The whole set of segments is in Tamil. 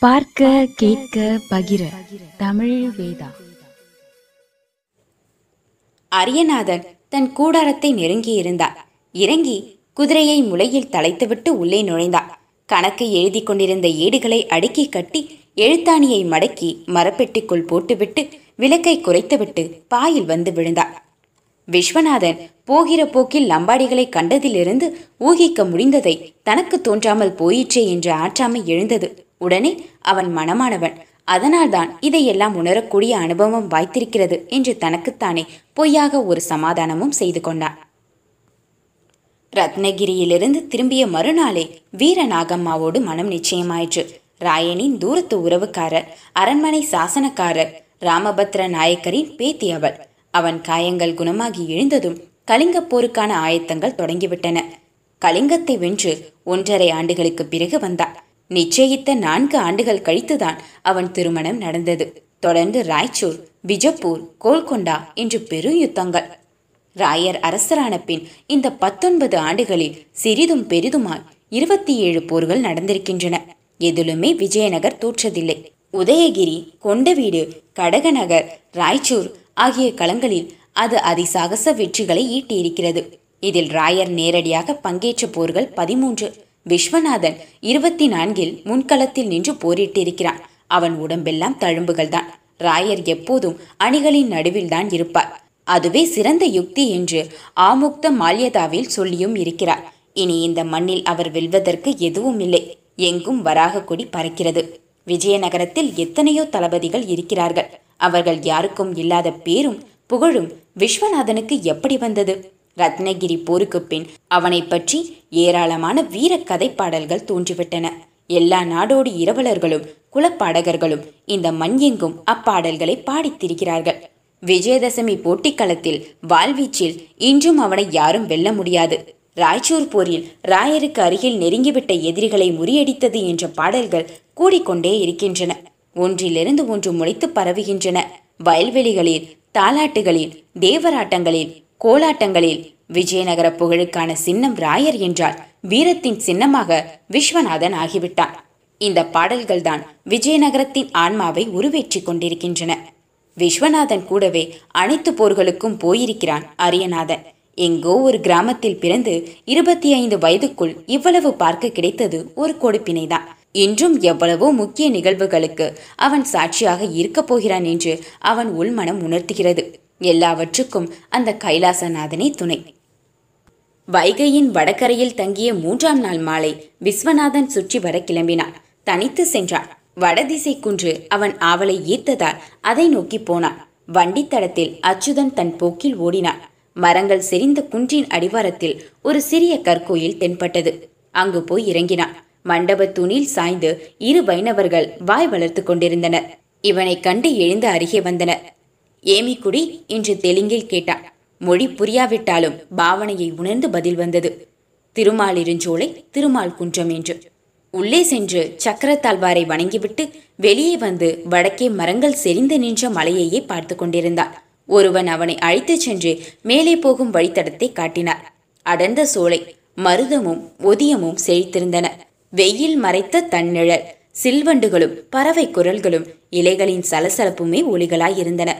பார்க்க கேட்க பகிர. தமிழ் வேதா. அரியநாதன் தன் கூடாரத்தை நெருங்கி இருந்தார். இறங்கி குதிரையை முளையில் தலைத்துவிட்டு உள்ளே நுழைந்தார். கணக்கை எழுதி கொண்டிருந்த ஏடுகளை அடுக்கி கட்டி எழுத்தாணியை மடக்கி மரப்பெட்டிக்குள் போட்டுவிட்டு விளக்கை குறைத்துவிட்டு பாயில் வந்து விழுந்தார். விஸ்வநாதன் போகிற போக்கில் லம்பாடிகளை கண்டதிலிருந்து ஊகிக்க முடிந்ததை தனக்கு தோன்றாமல் போயிற்றே என்ற ஆற்றாமை எழுந்தது. உடனே அவன் மனமானவன். அதனால்தான் இதையெல்லாம் உணரக்கூடிய அனுபவம் வாய்த்திருக்கிறது என்று தனக்குத்தானே பொய்யாக ஒரு சமாதானமும் செய்து கொண்டான். ரத்னகிரியிலிருந்து திரும்பிய மறுநாளே வீரநாகம்மாவோடு மனம் நிச்சயமாயிற்று. ராயனின் தூரத்து உறவுக்காரர் அரண்மனை சாசனக்காரர் ராமபத்ர நாயக்கரின் பேத்தி அவள். அவன் காயங்கள் குணமாகி எழுந்ததும் கலிங்கப் போருக்கான ஆயத்தங்கள் தொடங்கிவிட்டன. கலிங்கத்தை வென்று ஒன்றரை ஆண்டுகளுக்கு பிறகு வந்தாள் நிச்சயித்த நான்கு ஆண்டுகள் கழித்துதான் அவன் திருமணம் நடந்தது. தொடர்ந்து ராய்ச்சூர் பிஜப்பூர் கோல்கொண்டா என்று பெரும் யுத்தங்கள். ராயர் அரசரான பின் இந்த பத்தொன்பது ஆண்டுகளில் சிறிதும் பெரிதுமாய் இருபத்தி ஏழு போர்கள் நடந்திருக்கின்றன. எதிலுமே விஜயநகர் தோற்றதில்லை. உதயகிரி கொண்டவீடு கடகநகர் ராய்ச்சூர் ஆகிய களங்களில் அது அதிசாகச வெற்றிகளை ஈட்டியிருக்கிறது. இதில் ராயர் நேரடியாக பங்கேற்ற போர்கள் பதிமூன்று. விஸ்வநாதன் இருபத்தி நான்கில் முன்களத்தில் நின்று போரிட்டிருக்கிறான். அவன் உடம்பெல்லாம் தழும்புகள்தான். ராயர் எப்போதும் அணிகளின் நடுவில்தான் இருப்பார். அதுவே சிறந்த யுக்தி என்று ஆமுக்த மால்யதாவில் சொல்லியும் இருக்கிறார். இனி இந்த மண்ணில் அவர் வெல்வதற்கு எதுவும் இல்லை. எங்கும் வராக கொடி பறக்கிறது. விஜயநகரத்தில் எத்தனையோ தளபதிகள் இருக்கிறார்கள். அவர்கள் யாருக்கும் இல்லாத பேரும் புகழும் விஸ்வநாதனுக்கு எப்படி வந்தது? ரத்னகிரி போருக்கு பின் அவனை பற்றி ஏராளமான வீர கதை பாடல்கள் தோன்றிவிட்டன. எல்லா நாடோடி இரவலர்களும் குலப்பாடகர்களும் இந்த மண் எங்கும் அப்பாடல்களை பாடித்திருக்கிறார்கள். விஜயதசமி போட்டிக்களத்தில் வாழ்வீச்சில் இன்றும் அவனை யாரும் வெல்ல முடியாது. ராய்ச்சூர் போரில் ராயருக்கு அருகில் நெருங்கிவிட்ட எதிரிகளை முறியடித்தது என்ற பாடல்கள் கூடிக்கொண்டே இருக்கின்றன. ஒன்றிலிருந்து ஒன்று முளைத்து பரவுகின்றன. வயல்வெளிகளில் தாலாட்டுகளில் தேவராட்டங்களில் கோலாட்டங்களில் விஜயநகர புகழுக்கான சின்னம் ராயர் என்றால் வீரத்தின் சின்னமாக விஸ்வநாதன் ஆகிவிட்டான். இந்த பாடல்கள்தான் விஜயநகரத்தின் ஆன்மாவை உருவேற்றிக் கொண்டிருக்கின்றன. விஸ்வநாதன் கூடவே அனைத்து போர்களுக்கும் போயிருக்கிறான் அரியநாதன். எங்கோ ஒரு கிராமத்தில் பிறந்து இருபத்தி ஐந்து வயதுக்குள் இவ்வளவு பார்க்க கிடைத்தது ஒரு கொடுப்பினைதான். இன்றும் எவ்வளவோ முக்கிய நிகழ்வுகளுக்கு அவன் சாட்சியாக இருக்கப் போகிறான் என்று அவன் உள்மனம் உணர்த்துகிறது. எல்லாவற்றுக்கும் அந்த கைலாசநாதனே துணை. வைகையின் வடகரையில் தங்கிய மூன்றாம் நாள் மாலை விஸ்வநாதன் சுற்றி வர கிளம்பினான். தனித்து சென்றான். வடதிசை குன்று அவன் ஆவலை ஈர்த்ததால் அதை நோக்கி போனான். வண்டித்தடத்தில் அச்சுதன் தன் போக்கில் ஓடினான். மரங்கள் செறிந்த குன்றின் அடிவாரத்தில் ஒரு சிறிய கற்கோயில் தென்பட்டது. அங்கு போய் இறங்கினான். மண்டப துணில் சாய்ந்து இரு வைணவர்கள் வாய் வளர்த்து கொண்டிருந்தனர். இவனை கண்டு எழுந்து அருகே வந்தனர். ஏமிக்குடி என்று தெலுங்கில் கேட்டான் மொழி புரியாவிட்டாலும் பாவனையை உணர்ந்து பதில் வந்தது. திருமால் இருஞ்சோலை திருமால் குன்றம் என்று. உள்ளே சென்று சக்கரத்தாழ்வாரை வணங்கிவிட்டு வெளியே வந்து வடக்கே மரங்கள் செறிந்து நின்ற மலையையே பார்த்து கொண்டிருந்தாள் ஒருவன் அவனை அழைத்துச் சென்று மேலே போகும் வழித்தடத்தை காட்டினார். அடர்ந்த சோலை மருதமும் ஒதியமும் செழித்திருந்தன. வெயில் மறைத்த தன்னிழல் சில்வண்டுகளும் பறவை குரல்களும் இலைகளின் சலசலப்புமே ஒளிகளாயிருந்தன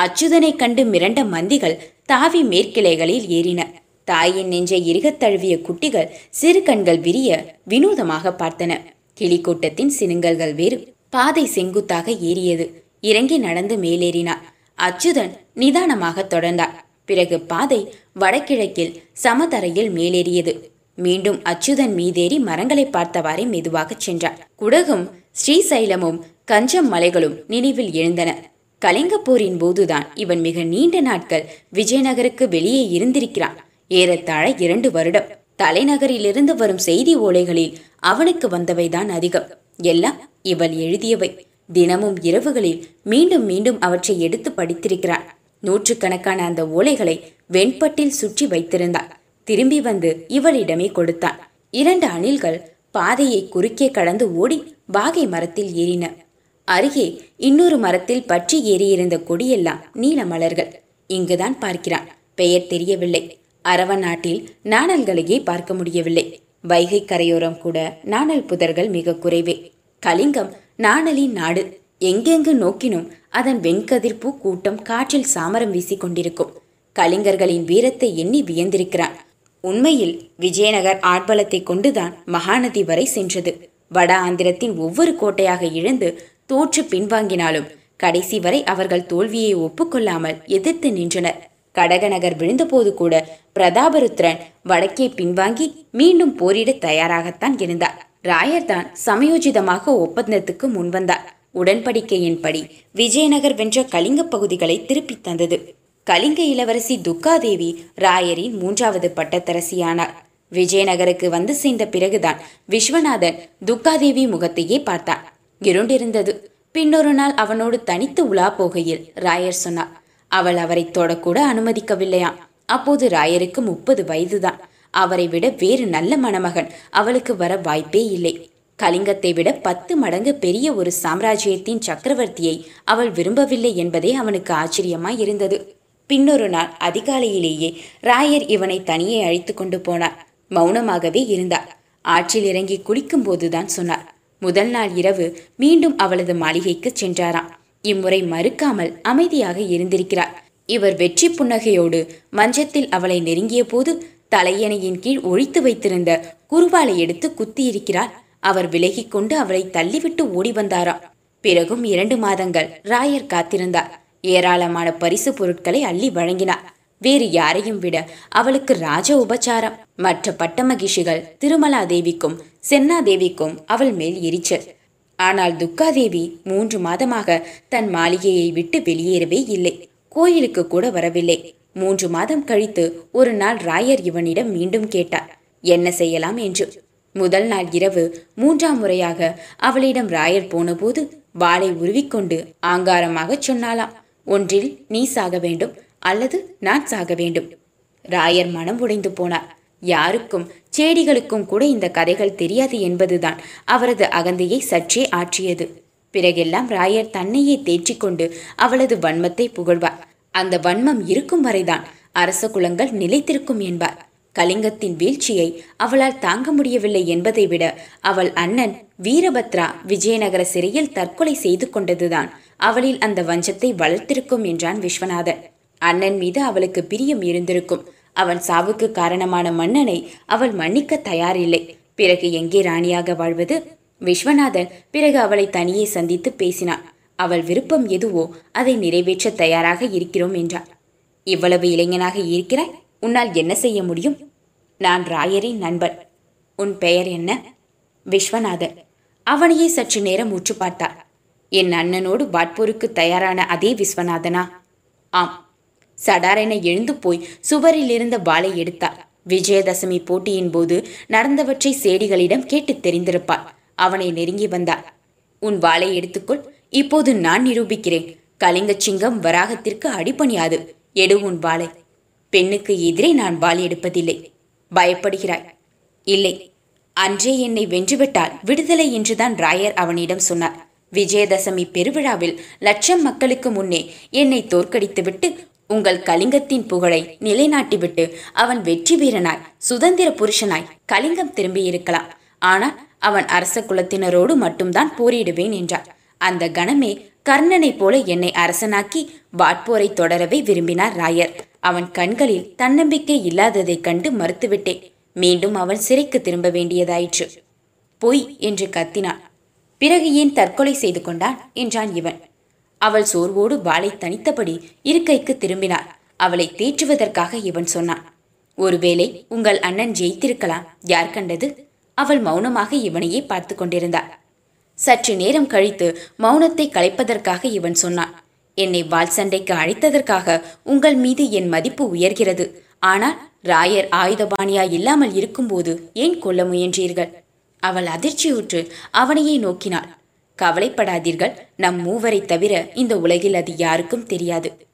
அச்சுதனை கண்டு மிரண்ட மந்திகள் தாவி மேற்கிளைகளில் ஏறின. தாயின் நெஞ்சை இறுகத் தழுவிய குட்டிகள் சிறு கண்கள் விரிய வினோதமாக பார்த்தன. கிளிக்கூட்டத்தின் சினுங்கல்கள் வேறு பாதை செங்குத்தாக ஏறியது. இறங்கி நடந்து மேலேறினார் அச்சுதன் நிதானமாக தொடர்ந்தார் பிறகு பாதை வடகிழக்கில் சமதரையில் மேலேறியது. மீண்டும் அச்சுதன் மீதேறி மரங்களை பார்த்தவாறே மெதுவாகச் சென்றார் குடகும் ஸ்ரீசைலமும் கஞ்சம் மலைகளும் நினைவில் எழுந்தன. கலிங்கப்போரின் போதுதான் இவன் மிக நீண்ட நாட்கள் விஜயநகருக்கு வெளியே இருந்திருக்கிறான். ஏறத்தாழ இரண்டு வருடம். தலைநகரிலிருந்து வரும் செய்தி ஓலைகளில் அவனுக்கு வந்தவைதான் அதிகம். எல்லாம் இவள் எழுதியவை. தினமும் இரவுகளில் மீண்டும் மீண்டும் அவற்றை எடுத்து படித்திருக்கிறான். நூற்றுக்கணக்கான அந்த ஓலைகளை வெண்பட்டில் சுற்றி வைத்திருந்தான். திரும்பி வந்து இவளிடமே கொடுத்தான். இரண்டு அணில்கள் பாதையை குறுக்கே கடந்து ஓடி வாகை மரத்தில் ஏறின. அருகே இன்னொரு மரத்தில் பற்றி ஏறியிருந்த கொடியெல்லாம் நீல மலர்கள். இங்குதான் பார்க்கிறான். பெயர் தெரியவில்லை. அரவ நாட்டில் நாணல்களையே பார்க்க முடியவில்லை. வைகை கரையோரம் கூட நாணல் புதர்கள் மிக குறைவே. கலிங்கம் நாணலின் நாடு. எங்கெங்கு நோக்கினும் அதன் வெண்கதிர்பூ கூட்டம் காற்றில் சாமரம் வீசிக் கொண்டிருக்கும். கலிங்கர்களின் வீரத்தை எண்ணி வியந்திருக்கிறான். உண்மையில் விஜயநகர் ஆட்பலத்தை கொண்டுதான் மகாநதி வரை சென்றது. வட ஆந்திரத்தின் ஒவ்வொரு கோட்டையாக இழந்து தோற்று பின்வாங்கினாலும் கடைசி வரை அவர்கள் தோல்வியை ஒப்புக்கொள்ளாமல் எதிர்த்து நின்றனர். கடகநகர் விழுந்தபோது கூட பிரதாபருத்ரன் வடக்கே பின்வாங்கி மீண்டும் போரிட தயாராகத்தான் இருந்தார். ராயர்தான் சமயோஜிதமாக ஒப்பந்தத்துக்கு முன்வந்தார் உடன்படிக்கையின்படி விஜயநகர் வென்ற கலிங்க பகுதிகளை திருப்பித் தந்தது. கலிங்க இளவரசி துக்காதேவி ராயரின் மூன்றாவது பட்டத்தரசியானார். விஜயநகருக்கு வந்து சேர்ந்த பிறகுதான் விஸ்வநாதன் துக்காதேவி முகத்தையே பார்த்தான். இருண்டிருந்தது. பின்னொரு நாள் அவனோடு தனித்து உலா போகையில் ராயர் சொன்னார் அவள் அவரை தொடக்கூட அனுமதிக்கவில்லையாம். அப்போது ராயருக்கு முப்பது வயதுதான். அவரை விட வேறு நல்ல மணமகன் அவளுக்கு வர வாய்ப்பே இல்லை. கலிங்கத்தை விட பத்து மடங்கு பெரிய ஒரு சாம்ராஜ்யத்தின் சக்கரவர்த்தியை அவள் விரும்பவில்லை என்பதே அவனுக்கு ஆச்சரியமாய் இருந்தது. பின்னொரு நாள் அதிகாலையிலேயே ராயர் இவனை தனியே அழைத்து கொண்டு போனார். மௌனமாகவே இருந்தார். ஆற்றில் இறங்கி குளிக்கும் போதுதான் சொன்னார் முதல் நாள் இரவு மீண்டும் அவளது மாளிகைக்கு சென்றாராம். இம்முறை மறுக்காமல் அமைதியாக இருந்திருக்கிறார். இவர் வெற்றி புன்னகையோடு மஞ்சத்தில் அவளை நெருங்கிய போது தலையணையின் கீழ் ஒழித்து வைத்திருந்த குருவாலை எடுத்து குத்தியிருக்கிறார். அவர் விலகிக் கொண்டு அவளை தள்ளிவிட்டு ஓடி வந்தாராம். பிறகும் இரண்டு மாதங்கள் ராயர் காத்திருந்தார். ஏராளமான பரிசு பொருட்களை அள்ளி வழங்கினார். வேறு யாரையும் விட அவளுக்கு ராஜ உபச்சாரம். மற்ற பட்டமகிஷிகள் திருமலா தேவிக்கும் சென்னா தேவிக்கும் அவள் மேல் எரிச்சல். ஆனால் துக்காதேவி மூன்று மாதமாக தன் மாளிகையை விட்டு வெளியேறவே இல்லை. கோயிலுக்கு கூட வரவில்லை. மூன்று மாதம் கழித்து ஒரு நாள் ராயர் இவனிடம் மீண்டும் கேட்டார் என்ன செய்யலாம் என்று? முதல் நாள் இரவு மூன்றாம் முறையாக அவளிடம் ராயர் போனபோது வாளை உருவிக்கொண்டு ஆங்காரமாகச் சொன்னாளாம் ஒன்றில் நீ சாக வேண்டும் அல்லது நான் சாக வேண்டும். ராயர் மனம் உடைந்து போனார். யாருக்கும் சேடிகளுக்கும் கூட இந்த கதைகள் தெரியாது என்பதுதான் அவரது அகந்தையை சற்றே ஆற்றியது. பிறகெல்லாம் ராயர் தன்னையே தேற்றிக்கொண்டு அவளது வன்மத்தை புகழ்வார். அந்த வன்மம் இருக்கும் வரைதான் அரச குலங்கள் நிலைத்திருக்கும் என்பார். கலிங்கத்தின் வீழ்ச்சியை அவளால் தாங்க முடியவில்லை என்பதை விட அவள் அண்ணன் வீரபத்ரா விஜயநகர சிறையில் தற்கொலை செய்து கொண்டதுதான் அவளில் அந்த வஞ்சத்தை வளர்த்திருக்கும் என்றான் விஸ்வநாதன். அண்ணன் மீது அவளுக்கு பிரியம் இருந்திருக்கும். அவன் சாவுக்கு காரணமான மன்னனை அவள் மன்னிக்க தயாரில்லை. பிறகு எங்கே ராணியாக வாழ்வது? விஸ்வநாதன் பிறகு அவளை தனியே சந்தித்து பேசினான். அவள் விருப்பம் எதுவோ அதை நிறைவேற்ற தயாராக இருக்கிறோம் என்றார் இவ்வளவு இளைஞனாக இருக்கிறாய்? உன்னால் என்ன செய்ய முடியும்? நான் ராயரின் நண்பன். உன் பெயர் என்ன? விஸ்வநாதன். அவனையே சற்று நேரம் உற்று பார்த்தார் என் அண்ணனோடு வாட்போருக்கு தயாரான அதே விஸ்வநாதனா? ஆம். சடாரென எழுந்து போய் சுவரில் இருந்த வாளை எடுத்தாள் விஜயதசமி போட்டியின் போது நடந்தவற்றை சேடிகளிடம் கேட்டு தெரிந்திருப்பாள் அவனை நெருங்கி வந்தாள் உன் வாளை எடுத்துக்கொள். இப்போது நான் நிரூபிக்கிறேன். கலிங்க சிங்கம் வராகத்திற்கு அடிபணியாது. எடு உன் வாளை. பெண்ணுக்கு எதிரே நான் வாள் எடுப்பதில்லை. பயப்படுகிறாய். இல்லை. அன்றே என்னை வென்றுவிட்டால் விடுதலை என்றுதான் ராயர் அவனிடம் சொன்னார். விஜயதசமி பெருவிழாவில் லட்சம் மக்களுக்கு முன்னே என்னை தோற்கடித்துவிட்டு உங்கள் கலிங்கத்தின் புகழை நிலைநாட்டிவிட்டு அவன் வெற்றி வீரனாய் சுதந்திர புருஷனாய் கலிங்கம் திரும்பியிருக்கலாம் ஆனால் அவன் அரச குலத்தினரோடு மட்டும்தான் போரிடுவேன் என்றார். அந்த கணமே கர்ணனைப் போல என்னை அரசனாக்கி வாட்போரை தொடரவே விரும்பினார் ராயர். அவன் கண்களில் தன்னம்பிக்கை இல்லாததைக் கண்டு மறுத்துவிட்டேன். மீண்டும் அவன் சிறைக்கு திரும்ப வேண்டியதாயிற்று. பொய் என்று கத்தினான். பிறகு ஏன் தற்கொலை செய்து கொண்டான்? என்றான் இவன். அவள் சோர்வோடு வாளை தனித்தபடி இருக்கைக்கு திரும்பினாள். அவளை தேற்றுவதற்காக இவன் சொன்னான் ஒருவேளை உங்கள் அண்ணன் ஜெயித்திருக்கலாம். யார் கண்டது? அவள் மௌனமாக இவனையே பார்த்து கொண்டிருந்தாள். சற்று நேரம் கழித்து மௌனத்தை கலைப்பதற்காக இவன் சொன்னான் என்னை வாள் சண்டைக்கு அழைத்ததற்காக உங்கள் மீது என் மதிப்பு உயர்கிறது. ஆனால் ராயர் ஆயுதபாணியா இல்லாமல் இருக்கும்போது ஏன் கொல்ல முயன்றீர்கள்? அவள் அதிர்ச்சியுற்று அவனையே நோக்கினாள். கவலைப்படாதீர்கள். நம் மூவரை தவிர இந்த உலகில் அது யாருக்கும் தெரியாது.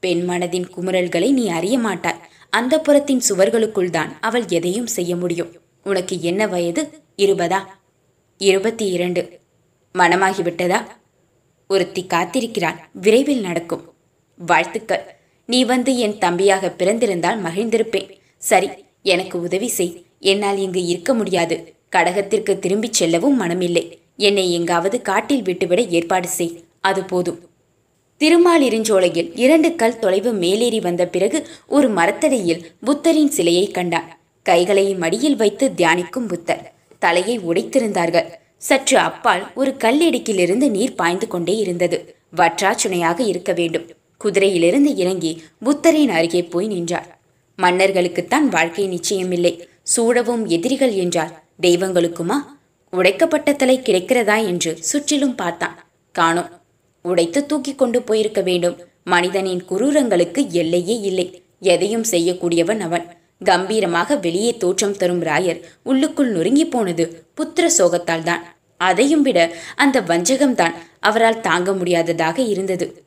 பெண் மனதின் குமுறல்களை நீ அறிய மாட்டாய். அந்த புறத்தின் சுவர்களுக்குள் தான் அவள் எதையும் செய்ய முடியும். உனக்கு என்ன வயது? இருபதா? இருபத்தி இரண்டு மனமாகிவிட்டதா? ஒருத்தி காத்திருக்கிறாள். விரைவில் நடக்கும். வாழ்த்துக்கள். நீ வந்து என் தம்பியாக பிறந்திருந்தால் மகிழ்ந்திருப்பேன். சரி எனக்கு உதவி செய். என்னால் இங்கு இருக்க முடியாது. கடகத்திற்கு திரும்பிச் செல்லவும் மனமில்லை. என்னை எங்காவது காட்டில் விட்டுவிட ஏற்பாடு செய் அது போதும். திருமாலிருஞ்சோலையில் இரண்டு கல் தொலைவு மேலேறி வந்த பிறகு ஒரு மரத்தடியில் புத்தரின் சிலையை கண்டான். கைகளை மடியில் வைத்து தியானிக்கும் புத்தர். தலையை உடைத்திருந்தார்கள். சற்று அப்பால் ஒரு கல்லிடுக்கிலிருந்து நீர் பாய்ந்து கொண்டே இருந்தது. வற்றாச்சுனையாக இருக்க வேண்டும். குதிரையிலிருந்து இறங்கி புத்தரின் அருகே போய் நின்றார். மன்னர்களுக்குத்தான் வாழ்க்கை நிச்சயமில்லை. சூழவும் எதிரிகள் என்றார் தெய்வங்களுக்குமா? உடைக்கப்பட்ட தலை கிடைக்கிறதா என்று சுற்றிலும் பார்த்தான். காணோம். உடைத்து தூக்கி கொண்டு போயிருக்க வேண்டும். மனிதனின் குரூரங்களுக்கு எல்லையே இல்லை. எதையும் செய்யக்கூடியவன் அவன். கம்பீரமாக வெளியே தோற்றம் தரும் ராயர் உள்ளுக்குள் நொறுங்கி போனது புத்திர சோகத்தால் தான். அதையும் விட அந்த வஞ்சகம்தான் அவரால் தாங்க முடியாததாக இருந்தது.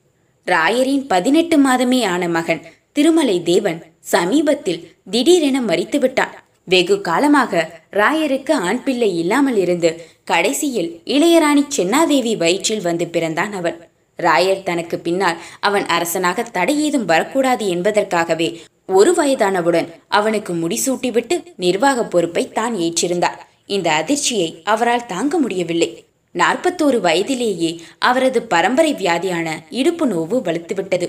ராயரின் பதினெட்டு மாதமே ஆன மகன் திருமலை தேவன் சமீபத்தில் திடீரென மறித்து விட்டான். வெகு காலமாக ராயருக்கு ஆண் பிள்ளை இல்லாமல் இருந்து கடைசியில் இளையராணி சென்னாதேவி வயிற்றில் வந்து பிறந்தான் அவன் ராயர் தனக்கு பின்னால் அவன் அரசனாக தடை ஏதும் வரக்கூடாது என்பதற்காகவே ஒரு வயதானவுடன் அவனுக்கு முடிசூட்டிவிட்டு நிர்வாக பொறுப்பை தான் ஏற்றிருந்தார். இந்த அதிர்ச்சியை அவரால் தாங்க முடியவில்லை. நாற்பத்தோரு வயதிலேயே அவரது பரம்பரை வியாதியான இடுப்பு நோவு வலுத்துவிட்டது.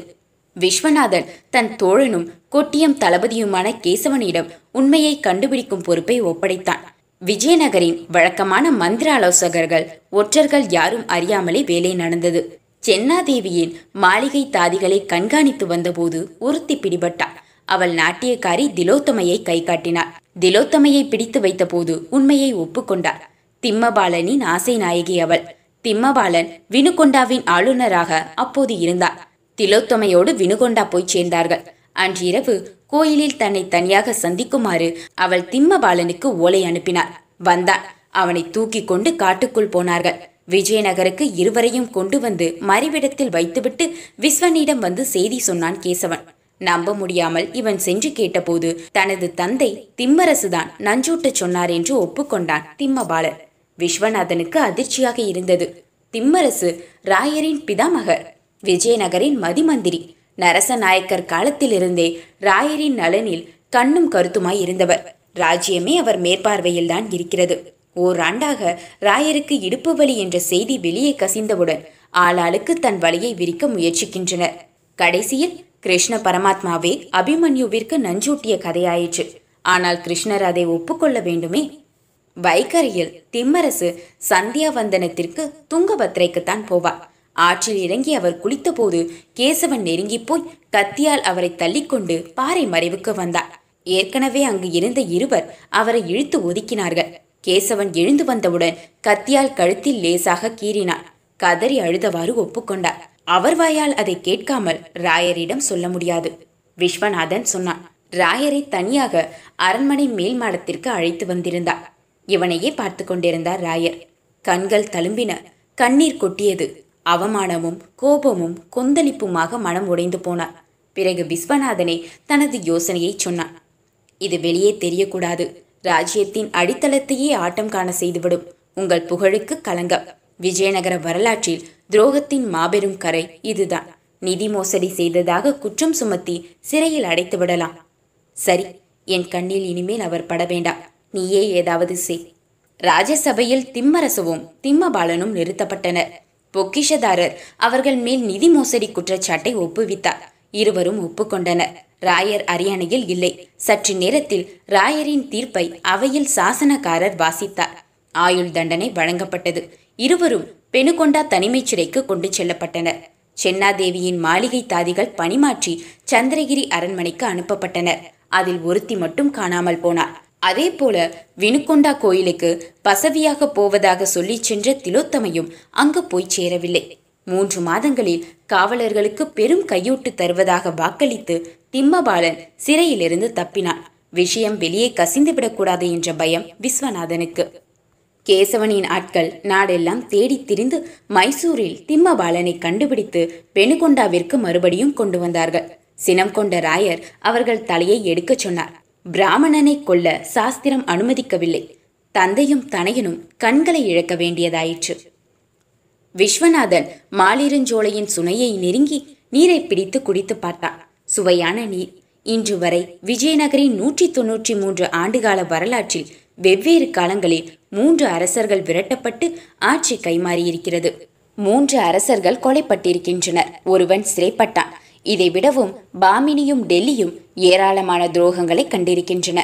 விஸ்வநாதன் தன் தோழனும் கொட்டியம் தளபதியுமான கேசவனிடம் உண்மையை கண்டுபிடிக்கும் பொறுப்பை ஒப்படைத்தான். விஜயநகரின் வழக்கமான மந்திர ஆலோசகர்கள் ஒற்றர்கள் யாரும் அறியாமலே வேலை நடந்தது. சென்னாதேவியின் மாளிகை தாதிகளை கண்காணித்து வந்தபோது ஒருத்தி பிடிபட்டாள். அவள் நாட்டியக்காரி திலோத்தமையை கை காட்டினாள் திலோத்தமையை பிடித்து வைத்தபோது உண்மையை ஒப்புக்கொண்டார் திம்மபாலனின் ஆசை நாயகி அவள். திம்மபாலன் வினுகொண்டாவின் ஆளுநராக அப்போது இருந்தார். திலோத்தமையோடு வினுகொண்டா போய் சேர்ந்தார்கள். அன்றிரவு கோயிலில் தன்னை தனியாக சந்திக்குமாறு அவள் திம்மபாலனுக்கு ஓலை அனுப்பினார். வந்தான் அவனை தூக்கி கொண்டு காட்டுக்குள் போனார்கள். விஜயநகருக்கு இருவரையும் கொண்டு வந்து மறைவிடத்தில் வைத்துவிட்டு விஸ்வனிடம் வந்து செய்தி சொன்னான் கேசவன். நம்ப முடியாமல் இவன் சென்று கேட்டபோது தனது தந்தை திம்மரசுதான் நஞ்சூட்டச் சொன்னார் என்று ஒப்புக்கொண்டான் திம்மபாலன். விஸ்வநாதனுக்கு அதிர்ச்சியாக இருந்தது. திம்மரசு ராயரின் பிதாமகர். விஜயநகரின் மதிமந்திரி நரசநாயக்கர் காலத்திலிருந்தே ராயரின் நலனில் கண்ணும் கருத்துமாய் இருந்தவர். ராஜ்யமே அவர் மேற்பார்வையில்தான் இருக்கிறது. ஓராண்டாக ராயருக்கு இடுப்பு வலி என்ற செய்தி வெளியே கசிந்தவுடன் ஆளாளுக்கு தன் வலியை விரிக்க முயற்சிக்கின்றனர். கடைசியில் கிருஷ்ண பரமாத்மாவே அபிமன்யுவிற்கு நஞ்சூட்டிய கதையாயிற்று. ஆனால் கிருஷ்ணர் அதை ஒப்புக்கொள்ள வேண்டுமே? வைகரையில் திம்மரசு சந்தியாவந்தனத்திற்கு துங்கபத்திரைக்குத்தான் போவார். ஆற்றில் இறங்கி அவர் குளித்தபோது கேசவன் நெருங்கிப் போய் கத்தியால் அவரை தள்ளிக்கொண்டு பாறை மறைவுக்கு வந்தார். ஏற்கனவே அங்கு இருந்த இருவர் அவரை இழுத்து ஒதுக்கினார்கள். கேசவன் எழுந்து வந்தவுடன் கத்தியால் கழுத்தில் லேசாக கீறினான் கதறி அழுதவாறு ஒப்புக்கொண்டார். அவர் வாயால் அதை கேட்காமல் ராயரிடம் சொல்ல முடியாது. விஸ்வநாதன் சொன்னான் ராயரை தனியாக அரண்மனை மேல் மாடத்திற்கு அழைத்து வந்திருந்தார். இவனையே பார்த்து கொண்டிருந்தார் ராயர். கண்கள் தழும்பின. கண்ணீர் கொட்டியது. அவமானமும் கோபமும் கொந்தளிப்புமாக மனம் உடைந்து போனார். பிறகு விஸ்வநாதனே தனது யோசனையை சொன்னான் இது வெளியே தெரியக்கூடாது. ராஜ்யத்தின் அடித்தளத்தையே ஆட்டம் காண செய்துவிடும். உங்கள் புகழுக்கு கலங்கம். விஜயநகர வரலாற்றில் துரோகத்தின் மாபெரும் கரை இதுதான். நிதி மோசடி செய்ததாக குற்றம் சுமத்தி சிறையில் அடைத்து விடலாம். சரி என் கண்ணில் இனிமேல் அவர் பட வேண்டாம். நீயே ஏதாவது செய். ராஜசபையில் திம்மரசுவும் திம்மபாலனும் நிறுத்தப்பட்டனர். பொக்கிஷதாரர் அவர்கள் மேல் நிதி மோசடி குற்றச்சாட்டை ஒப்புவித்தார். இருவரும் ஒப்புக்கொண்டனர். ராயர் அரியணையில் இல்லை. சற்று நேரத்தில் ராயரின் தீர்ப்பை அவையில் சாசனக்காரர் வாசித்தார். ஆயுள் தண்டனை வழங்கப்பட்டது. இருவரும் பெணுகொண்டா தனிமைச் சிறைக்கு கொண்டு செல்லப்பட்டனர். சென்னாதேவியின் மாளிகை தாதிகள் பணிமாற்றி சந்திரகிரி அரண்மனைக்கு அனுப்பப்பட்டனர். அதில் ஒருத்தி மட்டும் காணாமல் போனார் அதே போல வினுகொண்டா கோயிலுக்கு பசவியாக போவதாக சொல்லி சென்ற திலோத்தமையும் அங்கு போய் சேரவில்லை. மூன்று மாதங்களில் காவலர்களுக்கு பெரும் கையூட்டு தருவதாக வாக்களித்து திம்மபாலன் சிறையிலிருந்து தப்பினான். விஷயம் வெளியே கசிந்துவிடக்கூடாது என்ற பயம் விஸ்வநாதனுக்கு. கேசவனின் ஆட்கள் நாடெல்லாம் தேடித் திரிந்து மைசூரில் திம்மபாலனை கண்டுபிடித்து பெணுகொண்டாவிற்கு மறுபடியும் கொண்டு வந்தார்கள். சினம் கொண்ட ராயர் அவர்கள் தலையை எடுக்கச் சொன்னார். பிராமணனை கொல்ல சாஸ்திரம் அனுமதிக்கவில்லை. தந்தையும் தனையனும் கண்களை இழக்க வேண்டியதாயிற்று. விஸ்வநாதன் மாலிருஞ்சோலையின் சுனையை நெருங்கி நீரை பிடித்து குடித்து பார்த்தான். சுவையான நீர். இன்று வரை விஜயநகரின் நூற்றி தொன்னூற்றி மூன்று ஆண்டுகால வரலாற்றில் வெவ்வேறு காலங்களில் மூன்று அரசர்கள் விரட்டப்பட்டு ஆட்சி கைமாறியிருக்கிறது. மூன்று அரசர்கள் கொலைப்பட்டிருக்கின்றனர். ஒருவன் சிறைப்பட்டான். இதை விடவும் பாமினியும் டெல்லியும் ஏராளமான துரோகங்களை கண்டிருக்கின்றன.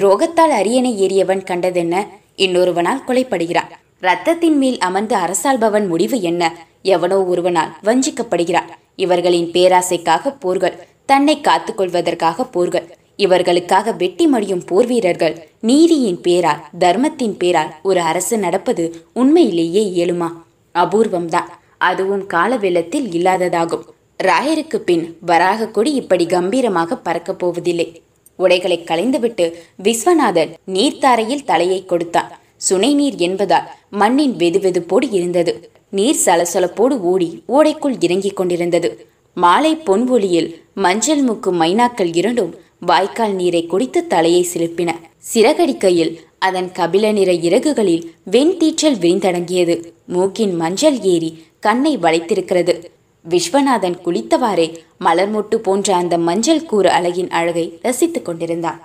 துரோகத்தால் அரியணை ஏறியவன் கண்டதென்ன? இன்னொருவனால் கொலைப்படுகிறான். ரத்தத்தின் மேல் அமர்ந்து அரசாள்பவன் முடிவு என்ன? எவனோ ஒருவனால் வஞ்சிக்கப்படுகிறான். இவர்களின் பேராசைக்காக போர்கள் தன்னை காத்துக்கொள்வதற்காக போர்கள். இவர்களுக்காக வெட்டி மடியும் போர் வீரர்கள் நீதியின் பேரால் தர்மத்தின் பேரால் ஒரு அரசு நடப்பது உண்மையிலேயே இயலுமா? அபூர்வம்தான். அதுவும் கால வெள்ளத்தில் இல்லாததாகும். ராயருக்கு பின் வராக கொடி இப்படி கம்பீரமாக பறக்கப் போவதில்லை. உடைகளை களைந்துவிட்டு விஸ்வநாதன் நீர்த்தாரையில் தலையை கொடுத்தான். சுனை நீர் என்பதால் மண்ணின் வெதுவெதுப்போடு இருந்தது. நீர் சலசலப்போடு ஓடி ஓடைக்குள் இறங்கிக் கொண்டிருந்தது. மாலை பொன் ஒளியில் மஞ்சள் முக்கு மைனாக்கள் இரண்டும் வாய்க்கால் நீரை குடித்து தலையை சிலுப்பின. சிறகடிக்கையில் அதன் கபில நிற இறகுகளில் வெண்தீற்றல் விரிந்தடங்கியது. மூக்கின் மஞ்சள் ஏறி கண்ணை வளைத்திருக்கிறது. விஸ்வநாதன் குளித்தவாறே மலர்மொட்டு போன்ற அந்த மஞ்சள் கூறு அழகின் அழகை ரசித்துக் கொண்டிருந்தான்.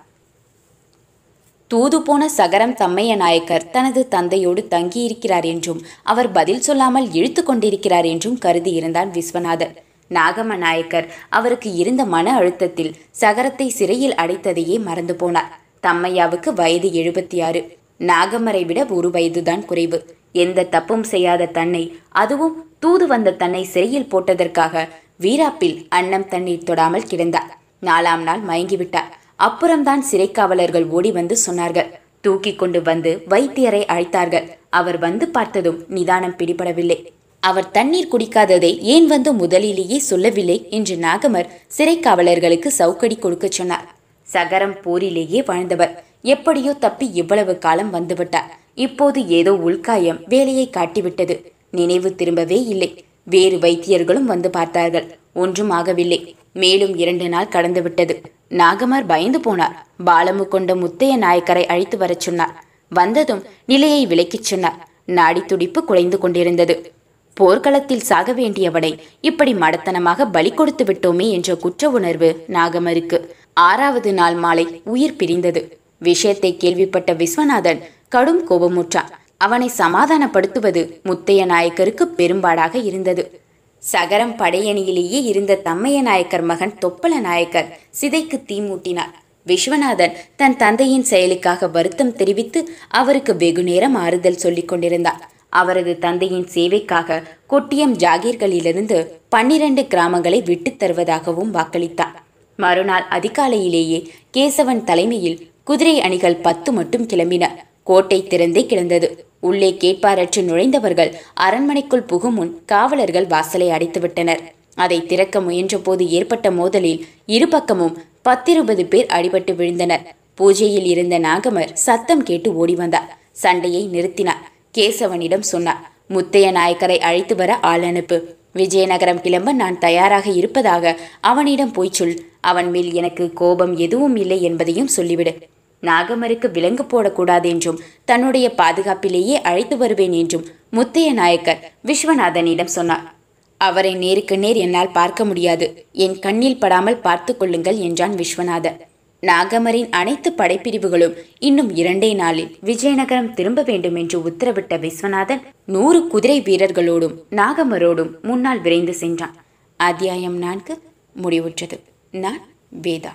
தூது போன சகரம் தம்மைய நாயக்கர் தனது தந்தையோடு தங்கியிருக்கிறார் என்றும் அவர் பதில் சொல்லாமல் இழுத்து கொண்டிருக்கிறார் என்றும் கருதியிருந்தான் விஸ்வநாதன். நாகம நாயக்கர் அவருக்கு இருந்த மன அழுத்தத்தில் சகரத்தை சிறையில் அடைத்ததையே மறந்து போனார். தம்மையாவுக்கு வயது எழுபத்தி ஆறு நாகமரை விட ஒரு வயதுதான் குறைவு. எந்த தப்பும் செய்யாத தன்னை அதுவும் தூது வந்த தன்னை சிறையில் போட்டதற்காக வீராப்பில் அன்னம் தண்ணீர் தொடாமல் கிடந்தார். நாலாம் நாள் மயங்கிவிட்டார். அப்புறம்தான் சிறைக்காவலர்கள் ஓடி வந்து சொன்னார்கள். தூக்கி கொண்டு வந்து வைத்தியரை அழைத்தார்கள். அவர் வந்து பார்த்ததும் நிதானம் பிடிபடவில்லை. அவர் தண்ணீர் குடிக்காததை ஏன் வந்து முதலிலேயே சொல்லவில்லை என்று நாகமர் சிறைக்காவலர்களுக்கு சவுக்கடி கொடுக்கச் சொன்னார். சகரம் போரிலேயே வாழ்ந்தவர். எப்படியோ தப்பி இவ்வளவு காலம் வந்துவிட்டார். இப்போது ஏதோ உள்காயம் வேலையை காட்டிவிட்டது. நினைவு திரும்பவே இல்லை. வேறு வைத்தியர்களும் வந்து பார்த்தார்கள். ஒன்றும் ஆகவில்லை. மேலும் இரண்டு நாள் கடந்துவிட்டது நாகமர் பயந்து போனார். பாலமு கொண்ட முத்தைய நாயக்கரை அழைத்து வரச் சொன்னார். வந்ததும் நிலையை விலக்கிச் சொன்னார். நாடி துடிப்பு குலைந்து கொண்டிருந்தது. போர்க்களத்தில் சாக வேண்டியவனை இப்படி மடத்தனமாக பலி கொடுத்து விட்டோமே என்ற குற்ற உணர்வு நாகமருக்கு. ஆறாவது நாள் மாலை உயிர் பிரிந்தது. விஷயத்தை கேள்விப்பட்ட விஸ்வநாதன் கடும் கோபமுற்றான். அவனை சமாதானப்படுத்துவது முத்தைய நாயக்கருக்கு பெரும்பாடாக இருந்தது. சகரம் படையணியிலேயே இருந்த தம்மைய நாயக்கர் மகன் தொப்பல நாயக்கர் சிதைக்கு தீ மூட்டினார். விஸ்வநாதன் தன் தந்தையின் செயலுக்காக வருத்தம் தெரிவித்து அவருக்கு வெகுநேரம் ஆறுதல் சொல்லிக் கொண்டிருந்தார். அவரது தந்தையின் சேவைக்காக கொட்டியம் ஜாகீர்களிலிருந்து பன்னிரண்டு கிராமங்களை விட்டுத் தருவதாகவும் வாக்களித்தார். மறுநாள் அதிகாலையிலேயே கேசவன் தலைமையில் குதிரை அணிகள் பத்து மட்டும் கிளம்பின. கோட்டை திறந்தே கிடந்தது. உள்ளே கேட்பாரற்று நுழைந்தவர்கள் அரண்மனைக்குள் புகும் முன் காவலர்கள் வாசலை அடைத்துவிட்டனர். அதை திறக்க முயன்றபோது ஏற்பட்ட மோதலில் இருபக்கமும் பத்திருபது பேர் அடிபட்டு விழுந்தனர். பூஜையில் இருந்த நாகமர் சத்தம் கேட்டு ஓடி வந்தார். சண்டையை நிறுத்தினார். கேசவனிடம் சொன்னார் முத்தைய நாயக்கரை அழைத்து வர ஆள் அனுப்பு. விஜயநகரம் கிளம்ப நான் தயாராக இருப்பதாக அவனிடம் போய் சொல். அவன் மேல் எனக்கு கோபம் எதுவும் இல்லை என்பதையும் சொல்லிவிடு. நாகமருக்கு விலங்கு போடக்கூடாது என்றும் தன்னுடைய பாதுகாப்பிலேயே அழைத்து வருவேன் என்றும் முத்தைய நாயக்கர் விஸ்வநாதனிடம் சொன்னார். அவரை நேருக்கு நேர் என்னால் பார்க்க முடியாது. என் கண்ணில் படாமல் பார்த்து கொள்ளுங்கள் என்றான் விஸ்வநாதன் நாகமரின் அனைத்து படைப்பிரிவுகளும் இன்னும் இரண்டே நாளில் விஜயநகரம் திரும்ப வேண்டும் என்று உத்தரவிட்ட விஸ்வநாதன் நூறு குதிரை வீரர்களோடும் நாகமரோடும் முன்னால் விரைந்து சென்றான். அத்தியாயம் நான்கு முடிவுற்றது. நான் வேதா.